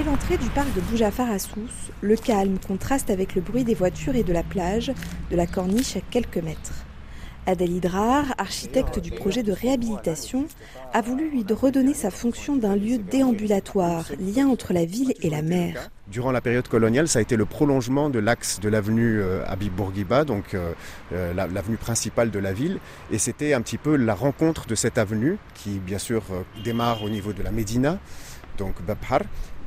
Dès l'entrée du parc de Boujafar à Sousse, le calme contraste avec le bruit des voitures et de la plage, de la corniche à quelques mètres. Adèle Hydrar, architecte du projet de réhabilitation, a voulu lui redonner sa fonction d'un lieu déambulatoire, lien entre la ville et la mer. Durant la période coloniale, ça a été le prolongement de l'axe de l'avenue euh, Habib Bourguiba, donc euh, euh, l'avenue principale de la ville. Et c'était un petit peu la rencontre de cette avenue, qui bien sûr démarre au niveau de la Médina, donc Babhar,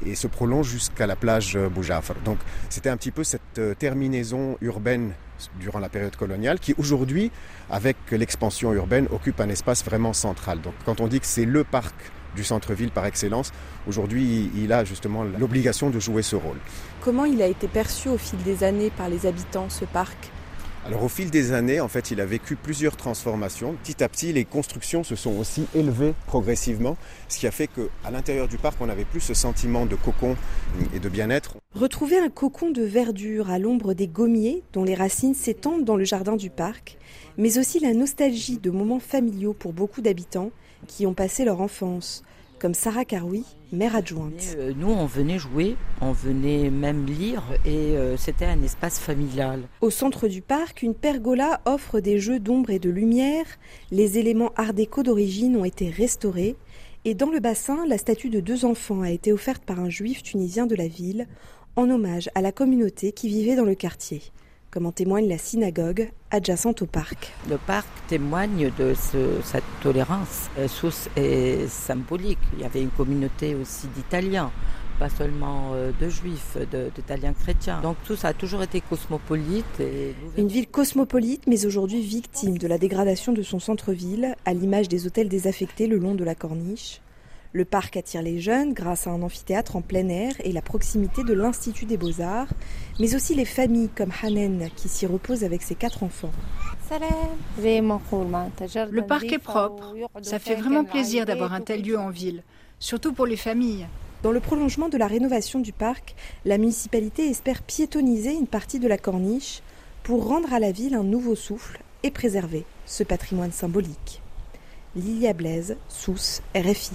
et se prolonge jusqu'à la plage Boujafar. Donc c'était un petit peu cette terminaison urbaine durant la période coloniale, qui aujourd'hui, avec l'expansion urbaine, occupe un espace vraiment central. Donc quand on dit que c'est le parc du centre-ville par excellence, aujourd'hui il a justement l'obligation de jouer ce rôle. Comment il a été perçu au fil des années par les habitants, ce parc? Alors au fil des années, en fait, il a vécu plusieurs transformations. Petit à petit, les constructions se sont aussi élevées progressivement, ce qui a fait qu'à l'intérieur du parc, on n'avait plus ce sentiment de cocon et de bien-être. Retrouver un cocon de verdure à l'ombre des gommiers dont les racines s'étendent dans le jardin du parc, mais aussi la nostalgie de moments familiaux pour beaucoup d'habitants qui ont passé leur enfance, comme Sarah Caroui, mère adjointe. Euh, nous, on venait jouer, on venait même lire et euh, c'était un espace familial. Au centre du parc, une pergola offre des jeux d'ombre et de lumière. Les éléments art déco d'origine ont été restaurés. Et dans le bassin, la statue de deux enfants a été offerte par un juif tunisien de la ville en hommage à la communauté qui vivait dans le quartier comme en témoigne la synagogue adjacente au parc. Le parc témoigne de cette tolérance. Euh, Sousse est symbolique. Il y avait une communauté aussi d'Italiens, pas seulement euh, de juifs, d'Italiens chrétiens. Donc tout ça a toujours été cosmopolite. une ville cosmopolite, mais aujourd'hui victime de la dégradation de son centre-ville, à l'image des hôtels désaffectés le long de la corniche. Le parc attire les jeunes grâce à un amphithéâtre en plein air et la proximité de l'Institut des beaux-arts, mais aussi les familles comme Hanen qui s'y repose avec ses quatre enfants. Le parc est propre. Ça fait vraiment plaisir d'avoir un tel lieu en ville, surtout pour les familles. Dans le prolongement de la rénovation du parc, la municipalité espère piétoniser une partie de la corniche pour rendre à la ville un nouveau souffle et préserver ce patrimoine symbolique. Lilia Blaise, Sousse, RFI.